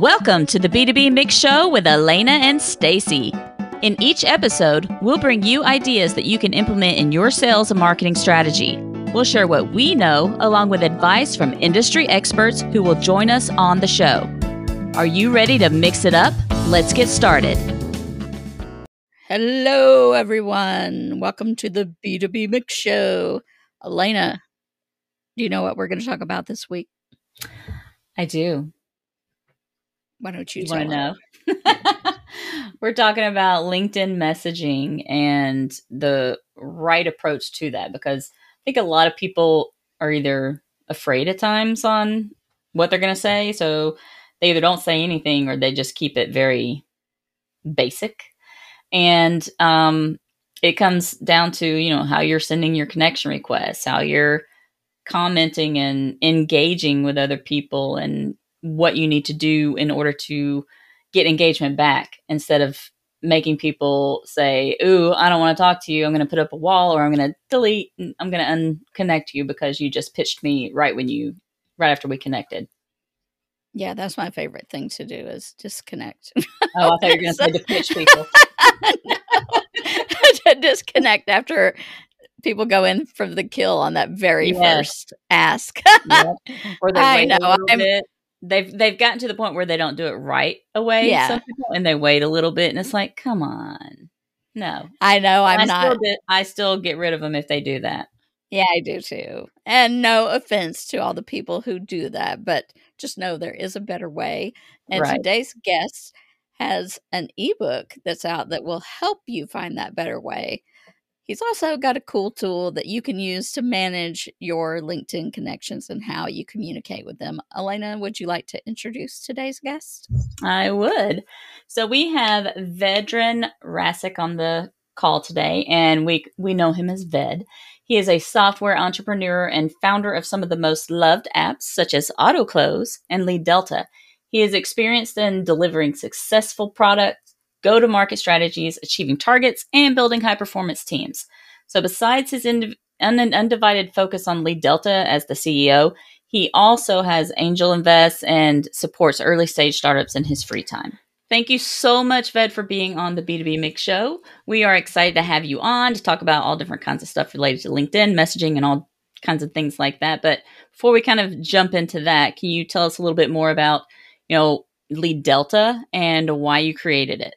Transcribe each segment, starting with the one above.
Welcome to the B2B Mix Show with Alanna and Stacy. In each episode, we'll bring you ideas that you can implement in your sales and marketing strategy. We'll share what we know along with advice from industry experts who will join us on the show. Are you ready to mix it up? Let's get started. Hello, everyone. Welcome to the B2B Mix Show. Alanna, do you know what we're going to talk about this week? I do. Why don't you, You want to know? We're talking about LinkedIn messaging and the right approach to that because I think a lot of people are either afraid at times on what they're going to say. So they either don't say anything or they just keep it very basic. And um, it comes down to, you know, how you're sending your connection requests, how you're commenting and engaging with other people and what you need to do in order to get engagement back instead of making people say, Ooh, I don't want to talk to you. I'm going to put up a wall or I'm going to delete, I'm going to unconnect you because you just pitched me right when you, right after we connected. Yeah, that's my favorite thing to do is disconnect. Oh, I thought you were going to say to pitch people. to disconnect after people go in for the kill on that very Yes. first ask. Yep. I know, I'm- bit. They've they've gotten to the point where they don't do it right away. Yeah. People, and they wait a little bit, and it's like, come on, no. I know I'm I not. Still I still get rid of them if they do that. Yeah, I do too. And no offense to all the people who do that, but just know there is a better way. And Right. today's guest has an ebook that's out that will help you find that better way. He's also got a cool tool that you can use to manage your LinkedIn connections and how you communicate with them. Alanna, would you like to introduce today's guest? I would. So we have Vedran Rasic on the call today, and we we know him as Ved. He is a software entrepreneur and founder of some of the most loved apps, such as AutoClose and LeadDelta. He is experienced in delivering successful products, go to market strategies, achieving targets, and building high performance teams. So, besides his indiv- un- undivided focus on LeadDelta as the CEO, he also has angel invests and supports early stage startups in his free time. Thank you so much, Ved, for being on the B2B Mix Show. We are excited to have you on to talk about all different kinds of stuff related to LinkedIn, messaging, and all kinds of things like that. But before we kind of jump into that, can you tell us a little bit more about, you know, LeadDelta and why you created it?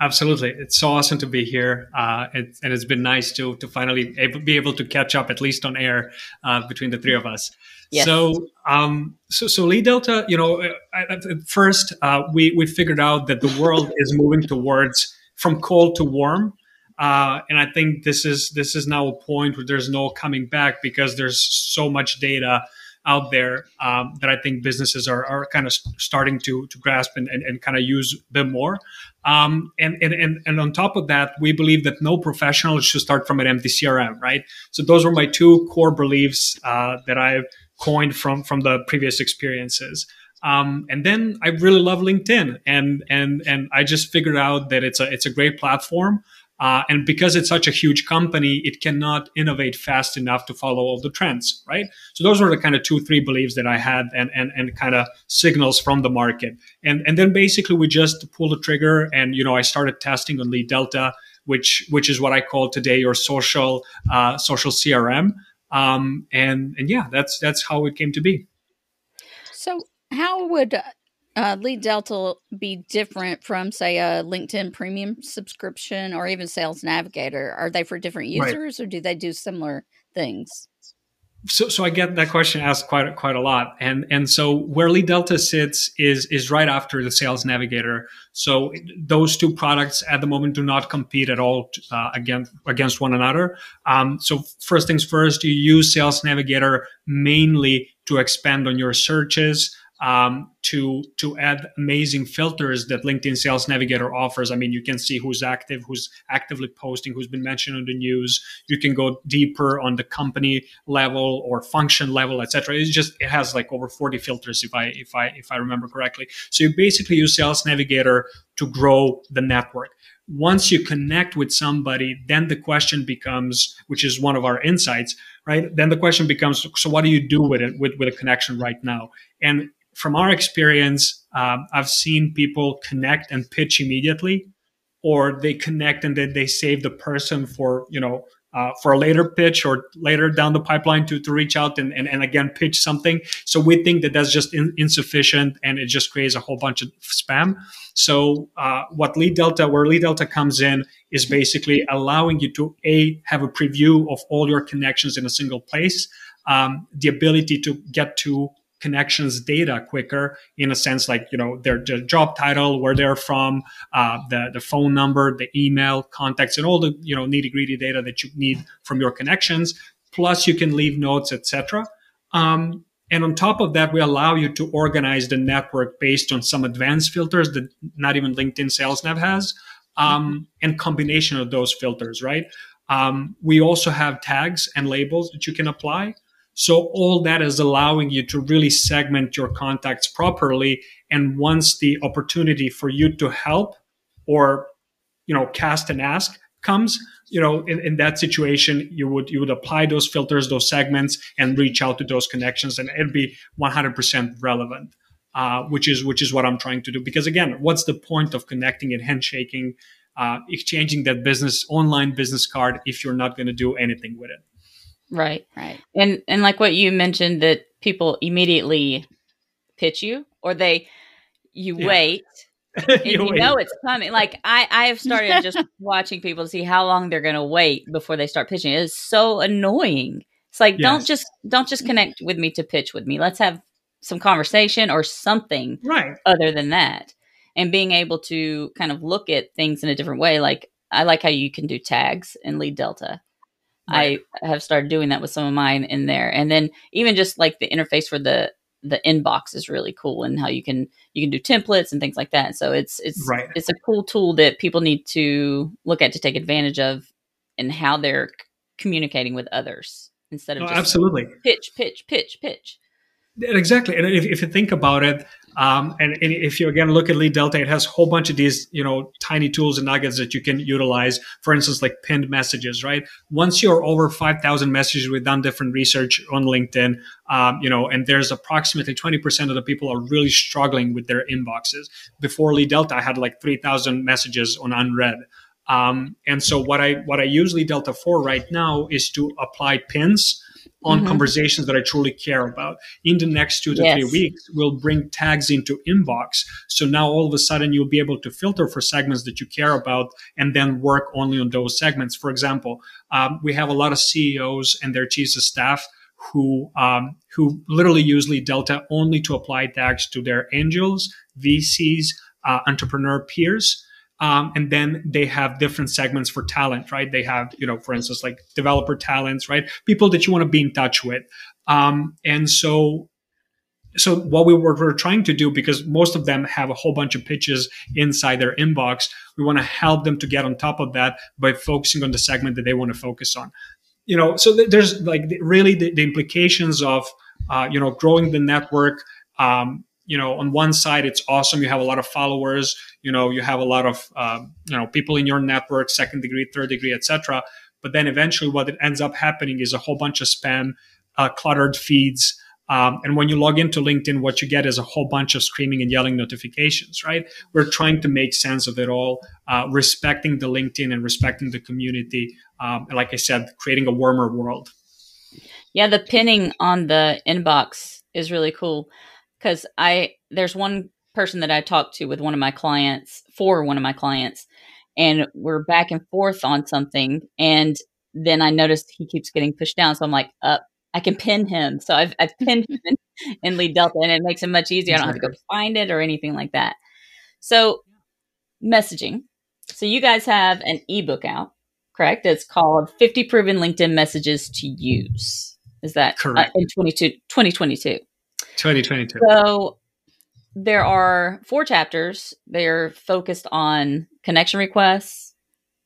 Absolutely, it's so awesome to be here, uh, it, and it's been nice to to finally able, be able to catch up at least on air uh, between the three of us. Yes. So, um, so so LeadDelta, you know, at at first uh, we we figured out that the world is moving towards from cold to warm, uh, and I think this is this is now a point where there's no coming back because there's so much data out there um, that I think businesses are, are kind of starting to to grasp and, and, and kind of use a bit more. Um, and, and, and, and on top of that, we believe that no professional should start from an empty CRM, right? So those were my two core beliefs uh, that I've coined from from the previous experiences. Um, and then I really love LinkedIn, and and and I just figured out that it's a it's a great platform. Uh, and because it's such a huge company, it cannot innovate fast enough to follow all the trends, right? So those were the kind of two, three beliefs that I had and, and, and kind of signals from the market. And, and then basically we just pulled the trigger and, you know, I started testing on LeadDelta, which, which is what I call today your social, uh, social CRM. Um, and, and yeah, that's, that's how it came to be. So, how would uh, LeadDelta be different from, say, a LinkedIn Premium subscription or even Sales Navigator? Are they for different Right. users, or do they do similar things? so so I get that question asked quite quite a lot, and and so where LeadDelta sits is is right after the Sales Navigator. So those two products at the moment do not compete at all uh, against against one another. Um, so first things first, you use Sales Navigator mainly to expand on your searches. Um, to to add amazing filters that LinkedIn Sales Navigator offers. I mean, you can see who's active, who's actively posting, who's been mentioned on the news. You can go deeper on the company level or function level, etc. It's just it has like over 40 filters if I if I if I remember correctly. So you basically use Sales Navigator to grow the network. Once you connect with somebody, then the question becomes, which is one of our insights, right? Then the question becomes, so what do you do with it with, with a connection right now? And from our experience, um, I've seen people connect and pitch immediately, or they connect and then they save the person for you know uh, for a later pitch or later down the pipeline to, to reach out and, and, and again pitch something. So we think that that's just in, insufficient and it just creates a whole bunch of spam. So uh, what LeadDelta, where LeadDelta comes in, is basically allowing you to a have a preview of all your connections in a single place, um, the ability to get to connections data quicker in a sense like you know their, their job title where they're from uh, the, the phone number the email contacts and all the you know nitty gritty data that you need from your connections. Plus you can leave notes etc um, and on top of that we allow you to organize the network based on some advanced filters that not even linkedin sales nav has um, and combination of those filters right? Um, we also have tags and labels that you can apply so all that is allowing you to really segment your contacts properly. And once the opportunity for you to help or, you know, cast an ask comes, you know, in, in that situation, you would, you would apply those filters, those segments and reach out to those connections and it'd be 100% relevant. Uh, which is which is what I'm trying to do. Because again, what's the point of connecting and handshaking, uh, exchanging that business online business card if you're not going to do anything with it? Right. Right. And and like what you mentioned that people immediately pitch you or they you yeah. wait and you, you know it's coming. Like I I have started just watching people to see how long they're going to wait before they start pitching. It is so annoying. It's like yes. don't just don't just connect with me to pitch with me. Let's have some conversation or something right other than that. And being able to kind of look at things in a different way like I like how you can do tags in LeadDelta Right. I have started doing that with some of mine in there. And then even just like the interface for the the inbox is really cool and how you can you can do templates and things like that. So it's it's right. it's a cool tool that people need to look at to take advantage of and how they're communicating with others instead of oh, absolutely pitch pitch pitch pitch. Exactly. And if, if you think about it, um, and, and, if you again look at LeadDelta, it has a whole bunch of these, you know, tiny tools and nuggets that you can utilize. For instance, like pinned messages, right? Once you're over 5,000 messages, we've done different research on LinkedIn, um, you know, and there's approximately 20% of the people are really struggling with their inboxes. Before LeadDelta, I had like 3,000 messages on unread. Um, and so what I what I use LeadDelta for right now is to apply pins on mm-hmm. conversations that I truly care about. In the next two to yes. three weeks, we'll bring tags into inbox. So now all of a sudden you'll be able to filter for segments that you care about and then work only on those segments. For example, um, we have a lot of CEOs and their chiefs of staff who um, who literally use LeadDelta only to apply tags to their angels, VCs, uh, entrepreneur peers. Um, and then they have different segments for talent, right? They have, you know, for instance, like developer talents, right? People that you want to be in touch with. Um, and so, so what we were, were trying to do, because most of them have a whole bunch of pitches inside their inbox, we want to help them to get on top of that by focusing on the segment that they want to focus on. You know, so th- there's like really the, the implications of, uh, you know, growing the network, um, you know, on one side, it's awesome. You have a lot of followers. You know, you have a lot of um, you know people in your network, second degree, third degree, etc. But then eventually, what it ends up happening is a whole bunch of spam, uh, cluttered feeds. Um, and when you log into LinkedIn, what you get is a whole bunch of screaming and yelling notifications, right? We're trying to make sense of it all, uh, respecting the LinkedIn and respecting the community. Um, and like I said, creating a warmer world. Yeah, the pinning on the inbox is really cool because I there's one person that I talked to with one of my clients for one of my clients, and we're back and forth on something, and then I noticed he keeps getting pushed down, so I'm like, up. I can pin him. So I've, I've pinned him in, in LeadDelta, and it makes it much easier. I don't have to go find it or anything like that. So messaging. So you guys have an ebook out, correct? It's called 50 Proven LinkedIn Messages to Use. Is that uh, correct? Uh, in 22, 2022. 2022. So there are four chapters. They're focused on connection requests,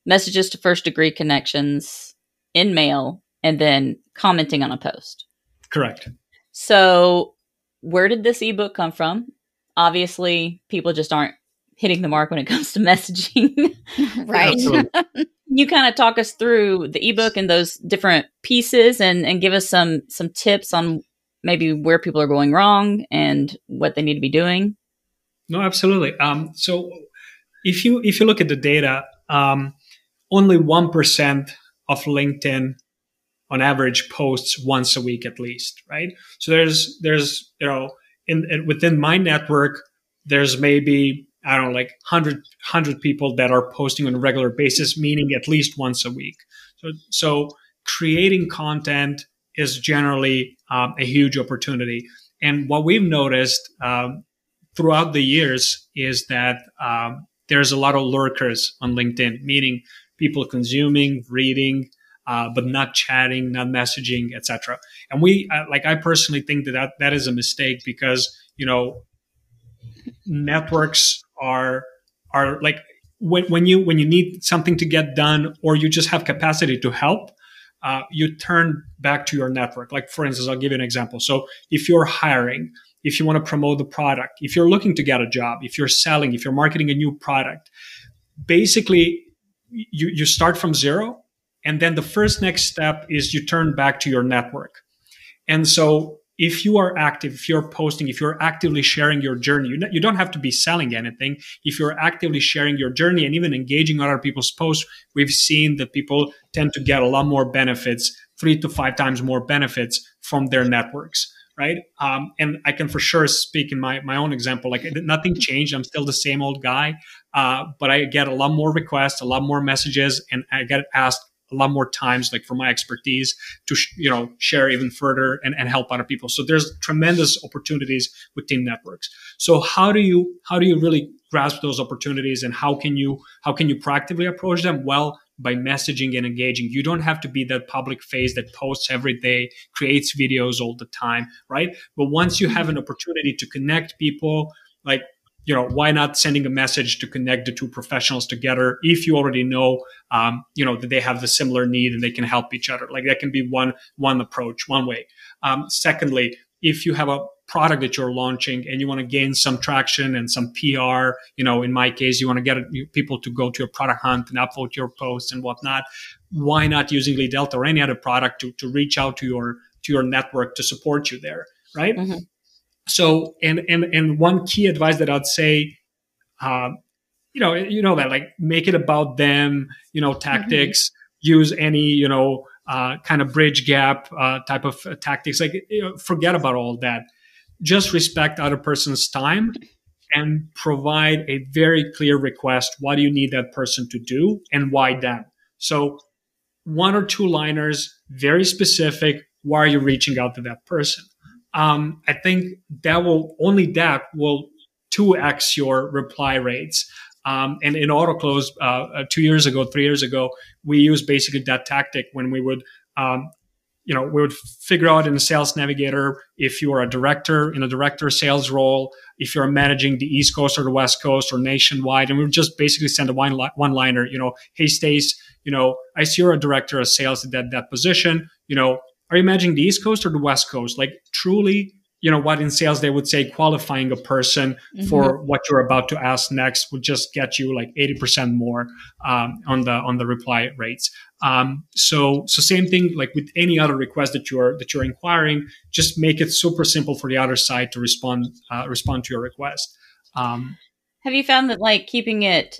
messages to first degree connections, in mail, and then commenting on a post. Correct. So, where did this ebook come from? Obviously, people just aren't hitting the mark when it comes to messaging. right. you kind of talk us through the ebook and those different pieces and, and give us some some tips on maybe where people are going wrong and what they need to be doing? No, absolutely. Um, so if you if you look at the data, um, only one percent of LinkedIn on average posts once a week at least, right? So there's there's you know in, in within my network there's maybe I don't know like 100, 100 people that are posting on a regular basis, meaning at least once a week. So so creating content is generally um, a huge opportunity. And what we've noticed um, throughout the years is that um, there's a lot of lurkers on LinkedIn, meaning people consuming, reading, uh, but not chatting, not messaging, etc. And we, uh, like, I personally think that, that that is a mistake because you know networks are are like when, when you when you need something to get done or you just have capacity to help uh, you turn back to your network. Like for instance i'll give you an example. So if you're hiring if you want to promote the product if you're looking to get a job if you're selling if you're marketing a new product basically you, you start from zero and then the first next step is you turn back to your network. And so if you are active, if you're posting, if you're actively sharing your journey, you don't have to be selling anything. If you're actively sharing your journey and even engaging other people's posts, we've seen that people tend to get a lot more benefits, three to five times more benefits from their networks. Right. Um, and I can for sure speak in my, my own example. Like nothing changed. I'm still the same old guy. Uh, but I get a lot more requests, a lot more messages, and I get asked a lot more times like for my expertise to sh- you know share even further and, and help other people. So there's tremendous opportunities within networks. So how do you how do you really grasp those opportunities and how can you how can you proactively approach them? Well by messaging and engaging. You don't have to be that public face that posts every day creates videos all the time right? But once you have an opportunity to connect people like you know why not sending a message to connect the two professionals together if you already know um, you know that they have the similar need and they can help each other? Like that can be one one approach one way. Um, secondly if you have a product that you're launching and you want to gain some traction and some pr you know in my case you want to get people to go to a product hunt and upvote your posts and whatnot why not using LeadDelta or any other product to, to reach out to your to your network to support you there right? Mm-hmm. So, and and and one key advice that I'd say, uh, you know, you know that like make it about them. You know, tactics. Mm-hmm. Use any you know uh, kind of bridge gap uh, type of uh, tactics. Like you know, forget about all that. Just respect other person's time and provide a very clear request. What do you need that person to do and why them? So one or two liners, very specific. Why are you reaching out to that person? Um, I think that will only that will 2x your reply rates. Um, and in AutoClose, uh, uh, two years ago, three years ago, we used basically that tactic when we would, um, you know, we would figure out in a sales navigator if you are a director in a director sales role, if you're managing the East Coast or the West Coast or nationwide, and we would just basically send a one, one liner, you know, hey Stace, you know, I see you're a director of sales at that, that position, you know, are you managing the East Coast or the West Coast? Like truly, you know, what in sales they would say qualifying a person mm-hmm. for what you're about to ask next would just get you like 80% more um, on the on the reply rates. Um, so so same thing like with any other request that you're that you're inquiring, just make it super simple for the other side to respond uh, respond to your request. Um, Have you found that like keeping it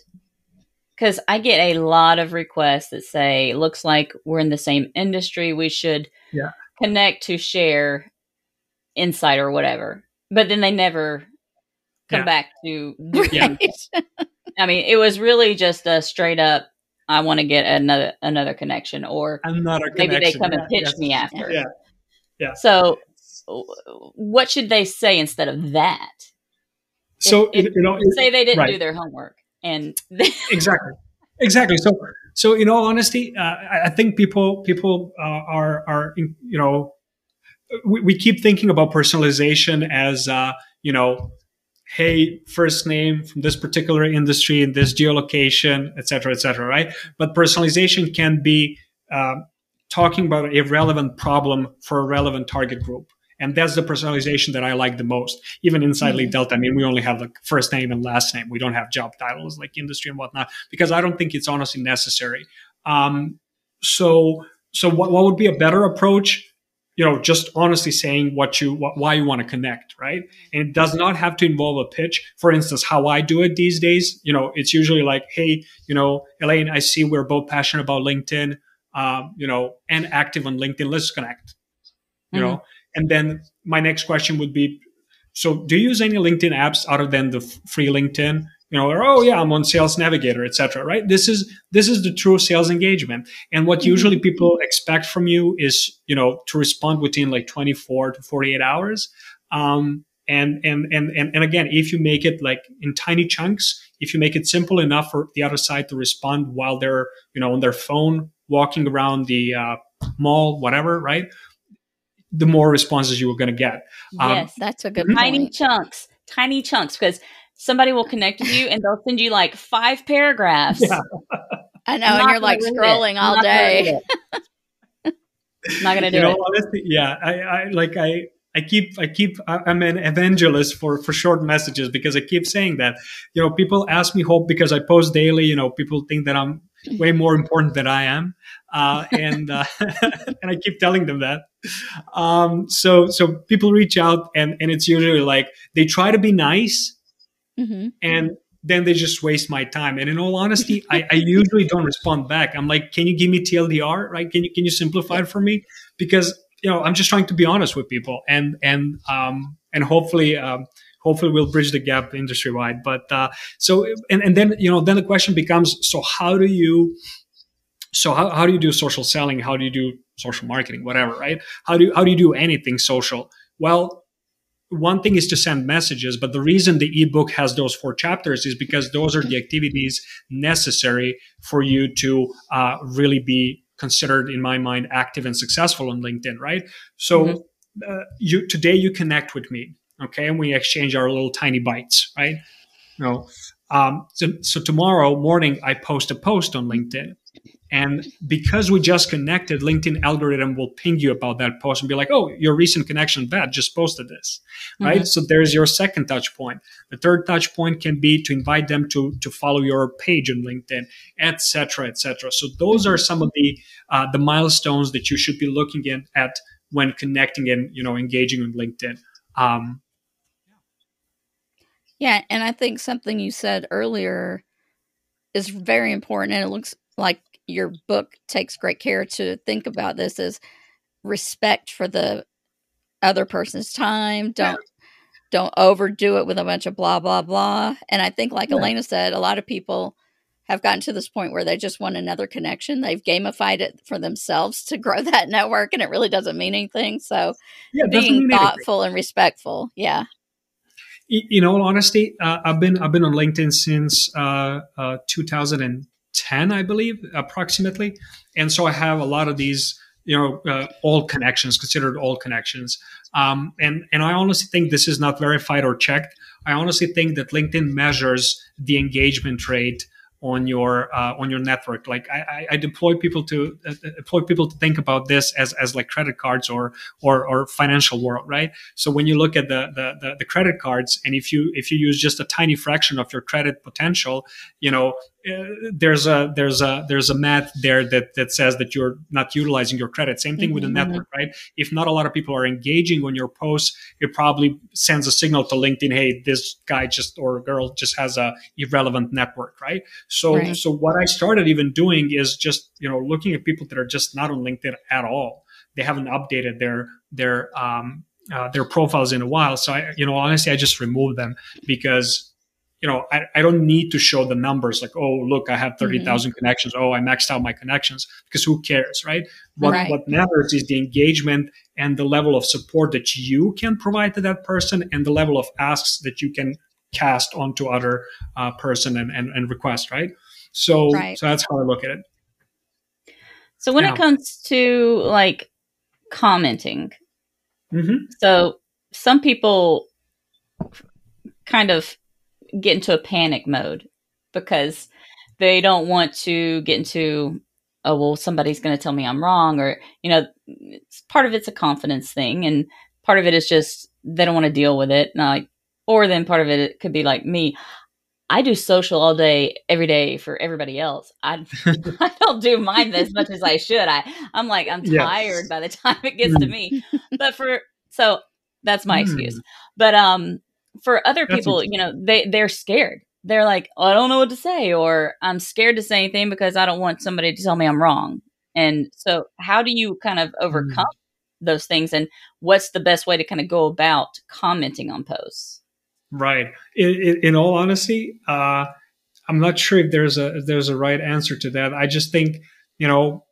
because I get a lot of requests that say, looks like we're in the same industry. We should yeah. connect to share insight or whatever. But then they never come yeah. back to right. I mean, it was really just a straight up I want to get another another connection or another maybe they come yeah, and pitch yes. me after. Yeah. Yeah. So what should they say instead of that? So if, if, you know, say they didn't right. do their homework and exactly exactly so so in all honesty uh, i think people people uh, are are you know we, we, keep thinking about personalization as uh, you know hey first name from this particular industry in this geolocation et cetera et cetera right but personalization can be uh, talking about a relevant problem for a relevant target group and that's the personalization that I like the most. Even inside mm-hmm. LeadDelta, I mean, we only have like first name and last name. We don't have job titles like industry and whatnot because I don't think it's honestly necessary. Um, so, so what, what would be a better approach? You know just honestly saying what you what, why you want to connect right? And it does not have to involve a pitch. For instance how i do it these days you know it's usually like hey you know elaine i see we're both passionate about linkedin um, you know and active on linkedin let's connect you mm-hmm. know and then my next question would be so do you use any linkedin apps other than the free linkedin you know, or oh yeah, I'm on Sales Navigator, etc. Right? This is this is the true sales engagement, and what mm-hmm. usually people expect from you is you know to respond within like 24 to 48 hours. Um, and, and and and and again, if you make it like in tiny chunks, if you make it simple enough for the other side to respond while they're you know on their phone walking around the uh, mall, whatever, right? The more responses you are going to get. Um, yes, that's a good tiny point. chunks, tiny chunks because somebody will connect with you and they'll send you like five paragraphs. Yeah. I know, and you're like scrolling all day. not gonna do you know, it. Honestly, yeah, I, I like I I keep I keep I'm an evangelist for for short messages because I keep saying that. You know, people ask me hope because I post daily. You know, people think that I'm way more important than I am, uh, and uh, and I keep telling them that. Um, so so people reach out and and it's usually like they try to be nice, Mm-hmm. And then they just waste my time. And in all honesty, I, I, usually don't respond back. I'm like, can you give me TLDR? Right? Can you can you simplify it for me? Because you know, I'm just trying to be honest with people, and and um and hopefully um hopefully we'll bridge the gap industry wide. But uh, so and and then you know then the question becomes, so how do you so how, how do you do social selling? How do you do social marketing? Whatever, right? How do you, how do you do anything social? Well, one thing is to send messages, but the reason the ebook has those four chapters is because those are the activities necessary for you to uh, really be considered, in my mind, active and successful on LinkedIn, right? So mm-hmm. uh, you today you connect with me, okay, and we exchange our little tiny bites, right? Know, um, so, so tomorrow morning I post a post on LinkedIn and because we just connected, LinkedIn algorithm will ping you about that post and be like, oh, your recent connection Ved just posted this, mm-hmm. right? So there's your second touch point. The third touch point can be to invite them to, to follow your page on LinkedIn, etc., etc. So those are some of the uh, the milestones that you should be looking in, at when connecting and you know engaging on LinkedIn. Um, yeah, and I think something you said earlier is very important, and it looks like your book takes great care to think about this is respect for the other person's time. Don't don't overdo it with a bunch of blah blah blah. And I think, like yeah. Alanna said, a lot of people have gotten to this point where they just want another connection. They've gamified it for themselves to grow that network, and it really doesn't mean anything. So, yeah, being thoughtful anything. and respectful, yeah. In all honesty, uh, I've been I've been on LinkedIn since uh, uh, 2000 10, I believe, approximately. And so I have a lot of these, you know, uh, old connections, considered old connections. Um, and, and I honestly think this is not verified or checked. I honestly think that LinkedIn measures the engagement rate on your uh, on your network. Like I, I deploy people to uh, deploy people to think about this as, as like credit cards or, or or financial world, right? So when you look at the, the the, the credit cards, and if you if you use just a tiny fraction of your credit potential, you know uh, there's a there's a there's a math there that that says that you're not utilizing your credit. Same thing mm-hmm. with the mm-hmm. network, right? If not a lot of people are engaging on your posts, it probably sends a signal to LinkedIn, hey, this guy just or girl just has a irrelevant network, right? So right. so what I started even doing is just you know looking at people that are just not on LinkedIn at all. They haven't updated their their um, uh, their profiles in a while. So I, you know, honestly, I just removed them because you know, I, I don't need to show the numbers like, oh, look, I have 30,000 mm-hmm. connections. Oh, I maxed out my connections because who cares, right? What, right. what matters is the engagement and the level of support that you can provide to that person and the level of asks that you can cast onto other uh, person and, and, and request, right? So, right. so that's how I look at it. So when it comes to like commenting, mm-hmm. so some people kind of get into a panic mode because they don't want to get into oh well somebody's going to tell me i'm wrong or you know part of it's a confidence thing and part of it is just they don't want to deal with it like or then part of it, it could be like me I do social all day, every day for everybody else. I I don't do mine as much as I should. I I'm like I'm Yes. tired by the time it gets to me. But for so that's my Mm. excuse. But um, for other That's people, you know, they they're scared. They're like, oh, I don't know what to say, or I'm scared to say anything because I don't want somebody to tell me I'm wrong. And so, how do you kind of overcome those things, and what's the best way to kind of go about commenting on posts? Right. In, in, in all honesty, uh, I'm not sure if there's a if there's a right answer to that. I just think you know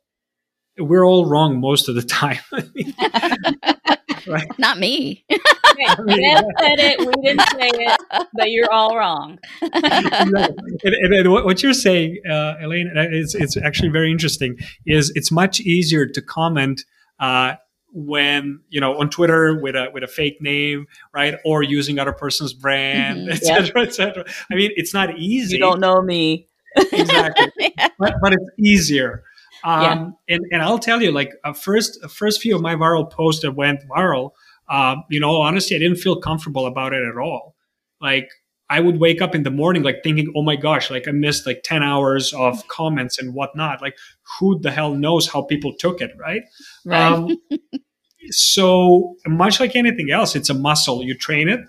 we're all wrong most of the time. right. Not me. mean, Jeff said it. We didn't say it, but you're all wrong. And, and, and what what you're saying, uh, Elaine, it's it's actually very interesting. Is it's much easier to comment uh, when you know on Twitter with a with a fake name, right, or using other person's brand, Mhm. et cetera, et cetera. I mean, it's not easy. You don't know me. exactly, Yeah. but, but it's easier. Um, Yeah. and, and I'll tell you, like, uh, first, first few of my viral posts that went viral, um, you know, honestly, I didn't feel comfortable about it at all. Like, I would wake up in the morning, like, thinking, oh my gosh, like, I missed like 10 hours of comments and whatnot. Like, who the hell knows how people took it, right? Right. Um, so much like anything else, it's a muscle. You train it.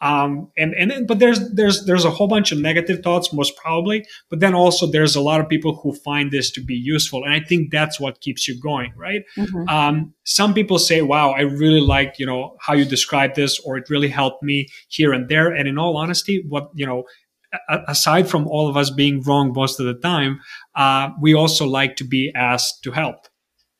Um, and, and, then- but there's, there's, there's a whole bunch of negative thoughts, most probably, but then also there's a lot of people who find this to be useful. And I think that's what keeps you going, right? Mhm. Um, some people say, wow, I really like, you know, how you describe this, or it really helped me here and there. And in all honesty, what, you know, a- aside from all of us being wrong most of the time, uh, we also like to be asked to help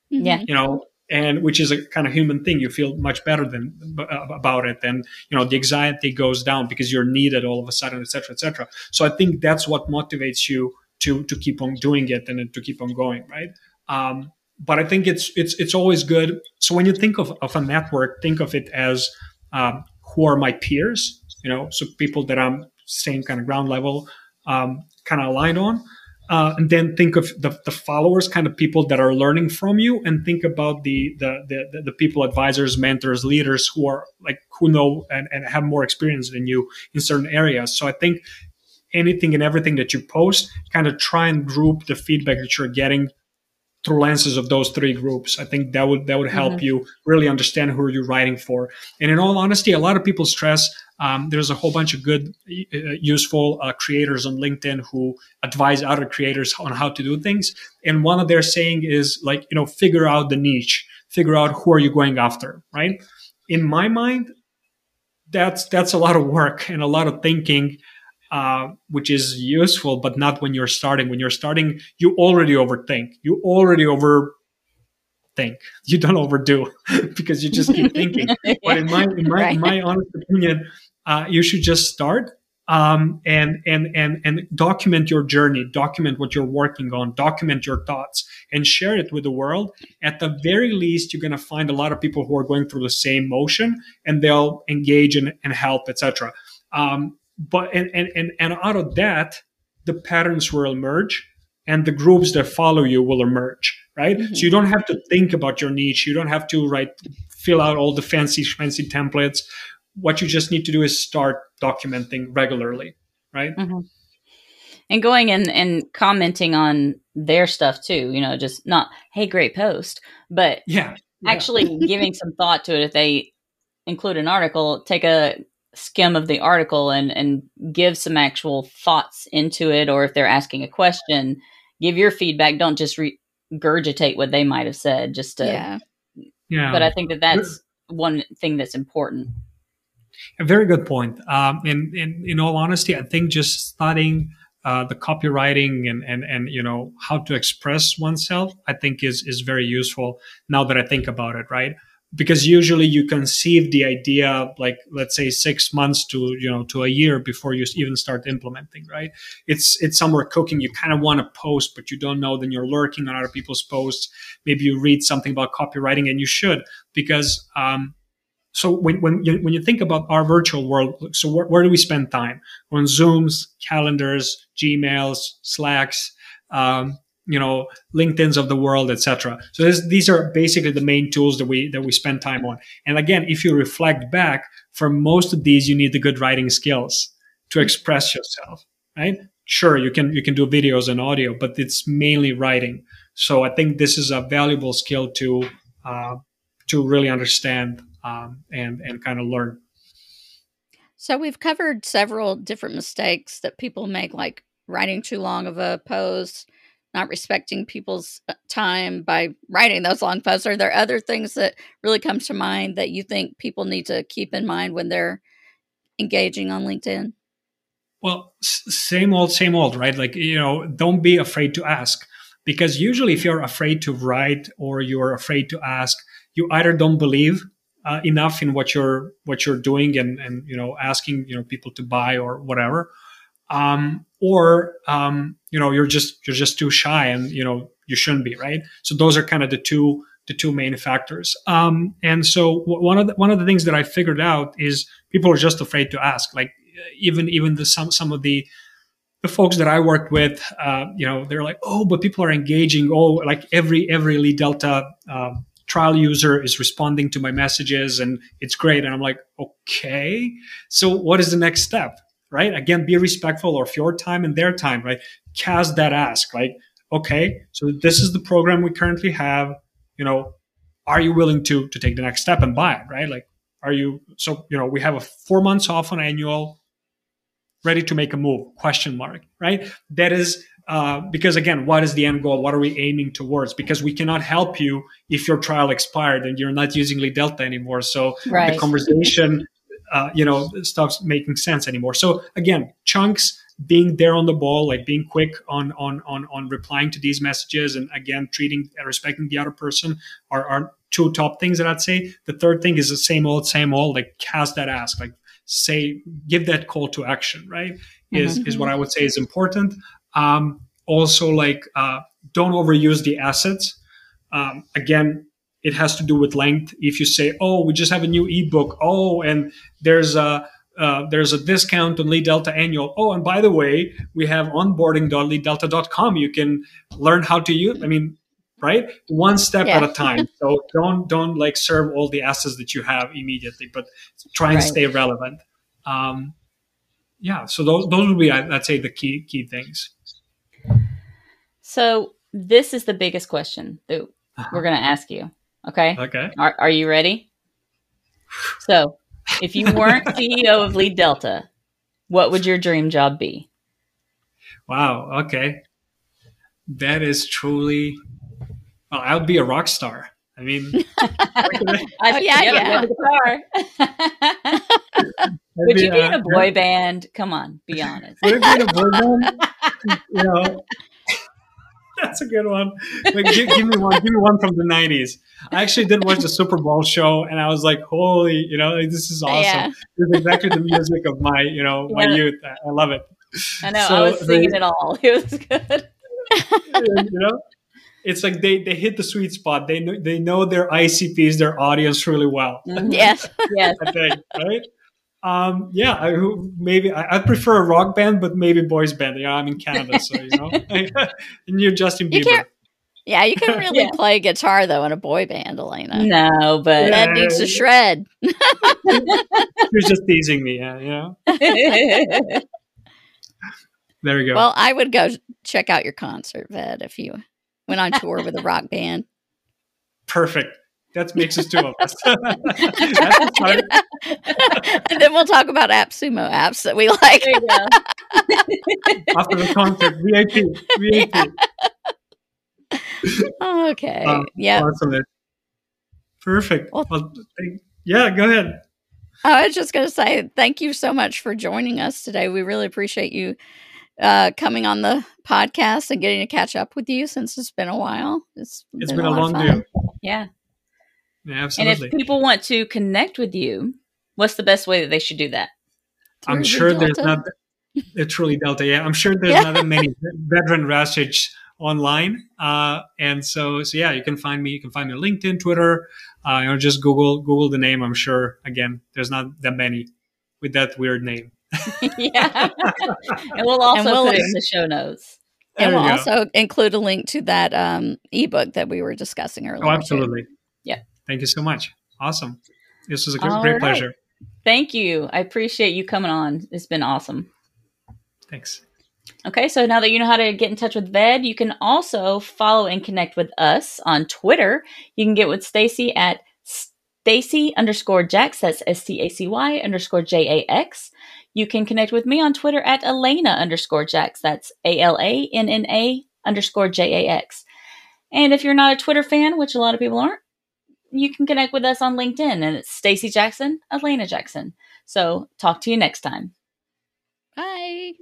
Yeah. you know and which is a kind of human thing. You feel much better than uh, about it and you know the anxiety goes down because you're needed all of a sudden etc etc so i think that's what motivates you to to keep on doing it and to keep on going right? Um, but i think it's it's it's always good. So when you think of, of a network think of it as um, who are my peers you know so people that i'm same kind of ground level um, kind of aligned on uh, and then think of the, the followers, kind of people that are learning from you, and think about the the the, the people, advisors, mentors, leaders who are like who know and, and have more experience than you in certain areas. So I think anything and everything that you post, kind of try and group the feedback that you're getting through lenses of those three groups. I think that would that would help Mhm. you really understand who you're writing for. And in all honesty, a lot of people stress. Um, there's a whole bunch of good, uh, useful uh, creators on LinkedIn who advise other creators on how to do things. And one of their saying is like, you know, figure out the niche, figure out who are you going after, right? In my mind, that's that's a lot of work and a lot of thinking uh, which is useful, but not when you're starting. When you're starting, you already overthink. You already overthink. You don't overdo because you just keep thinking. But in my in my, in my honest opinion, uh, you should just start um, and and and and document your journey, document what you're working on, document your thoughts, and share it with the world. At the very least, you're going to find a lot of people who are going through the same motion, and they'll engage and, and help, etc. Um, but and, and and and out of that, the patterns will emerge, and the groups that follow you will emerge. Right. Mhm. So you don't have to think about your niche. You don't have to write, fill out all the fancy fancy templates what you just need to do is start documenting regularly right and going and and commenting on their stuff too. You know, just not hey, great post, but yeah, yeah. actually giving some thought to it. If they include an article, take a skim of the article and and give some actual thoughts into it. Or if they're asking a question, give your feedback. Don't just regurgitate what they might have said. Just to, yeah. yeah But I think that that's one thing that's important. a very good point um, and, and in all honesty i think just studying uh, the copywriting and, and and you know how to express oneself i think is is very useful now that i think about it right because usually you conceive the idea like let's say six months to you know to a year before you even start implementing right? It's it's somewhere cooking. You kind of want to post but you don't know then you're lurking on other people's posts. Maybe you read something about copywriting and you should because um, so when when you, when you think about our virtual world so where, where do we spend time? On zooms calendars gmails slacks um, you know linkedins of the world etc so this, these are basically the main tools that we that we spend time on and again if you reflect back for most of these you need the good writing skills to express yourself right? Sure, you can you can do videos and audio, but it's mainly writing. So I think this is a valuable skill to uh, to really understand um, and and kind of learn. So we've covered several different mistakes that people make, like writing too long of a post, not respecting people's uh, time by writing those long posts. Are there other things that really come to mind that you think people need to keep in mind when they're engaging on LinkedIn? Well, same old, same old, right? Like, you know, don't be afraid to ask because usually if you're afraid to write or you're afraid to ask, you either don't believe uh, enough in what you're what you're doing and and you know asking you know people to buy or whatever um, or um, you know you're just you're just too shy and you know you shouldn't be right so those are kind of the two the two main factors um, and so one of the, one of the things that i figured out is people are just afraid to ask like even even the some some of the the folks that I worked with, uh, you know, they're like, oh, but people are engaging. Oh, like every every LeadDelta um, trial user is responding to my messages and it's great. And I'm like, okay, so what is the next step? Right? Again, be respectful of your time and their time, right? Cast that ask, right? Okay, so this is the program we currently have. You know, are you willing to to take the next step and buy it, right? Like, are you so you know, we have a four months off on annual, ready to make a move, question mark, right? That is uh, because again, what is the end goal? What are we aiming towards? Because we cannot help you if your trial expired and you're not using LeadDelta anymore. So right. the conversation, uh, you know, stops making sense anymore. So again, chunks being there on the ball, like being quick on on on on replying to these messages, and again treating and respecting the other person are are two top things that I'd say. The third thing is the same old, same old. Like cast that ask, like say, give that call to action. Right is mm-hmm. is what I would say is important. Um, also, like uh, don't overuse the assets. Um, again, it has to do with length. If you say, "Oh, we just have a new ebook," oh, and there's a uh, there's a discount on LeadDelta Annual. Oh, and by the way, we have onboarding.leaddelta.com. You can learn how to use. I mean, right, one step yeah. at a time. So don't don't like serve all the assets that you have immediately, but try and right. stay relevant. Um, yeah, so those those would be I'd say the key key things. So this is the biggest question that we're going to ask you. Okay. Okay. Are, are you ready? So, if you weren't CEO of LeadDelta, what would your dream job be? Wow. Okay. That is truly. Oh, well, I would be a rock star. I mean, I, oh, yeah, yeah. Would you be in a boy band? Come on, be honest. Would it be in a boy band? you know, that's a good one. Like, give, give, me one. Give me one from the '90s. I actually did watch the Super Bowl show, and I was like, "Holy, you know, like, this is awesome! Yeah. This is exactly the music of my, you know, my yeah. youth. I, love it." I know. So I was singing they, it all. It was good. you know, it's like they they hit the sweet spot. They know they know their ICPs, their audience really well. Mm-hmm. Yes, yes. I think right. Um, yeah, I, maybe I, I, prefer a rock band, but maybe boys band. Yeah, I'm in Canada, so you know, and you're Justin Bieber. You yeah, you can really yeah. play guitar though in a boy band, Alanna. No, but that needs to shred. you're just teasing me, yeah, you know. there we go. Well, I would go check out your concert, Ved, if you went on tour with a rock band. Perfect. That makes us two of us. and then we'll talk about AppSumo apps that we like. After the concert, VIP, VIP. Yeah. Okay. Um, yeah. Awesome. Perfect. Well, well, yeah, go ahead. I was just going to say thank you so much for joining us today. We really appreciate you uh, coming on the podcast and getting to catch up with you since it's been a while. It's, it's been, been a, a long day. Yeah. Yeah, absolutely. And if people want to connect with you, what's the best way that they should do that? I'm sure Delta? there's not. It's truly Delta. Yeah, I'm sure there's yeah. not that many Vedran Rasic online, uh, and so so yeah, you can find me. You can find me on LinkedIn, Twitter, uh, or just Google Google the name. I'm sure again, there's not that many with that weird name. yeah, and we'll also and we'll, put it in the show notes. And we'll also include a link to that um, ebook that we were discussing earlier. Oh, absolutely. Too. Yeah. Thank you so much. Awesome. This was a great, great pleasure. Thank you. I appreciate you coming on. It's been awesome. Thanks. Okay, so now that you know how to get in touch with Ved, you can also follow and connect with us on Twitter. You can get with Stacy at Stacy underscore Jax. That's S T A C Y underscore J A X. You can connect with me on Twitter at Alanna underscore Jax. That's A L A N N A underscore J A X. And if you're not a Twitter fan, which a lot of people aren't, you can connect with us on LinkedIn and it's Stacy Jackson, Alanna Jackson. So talk to you next time. Bye.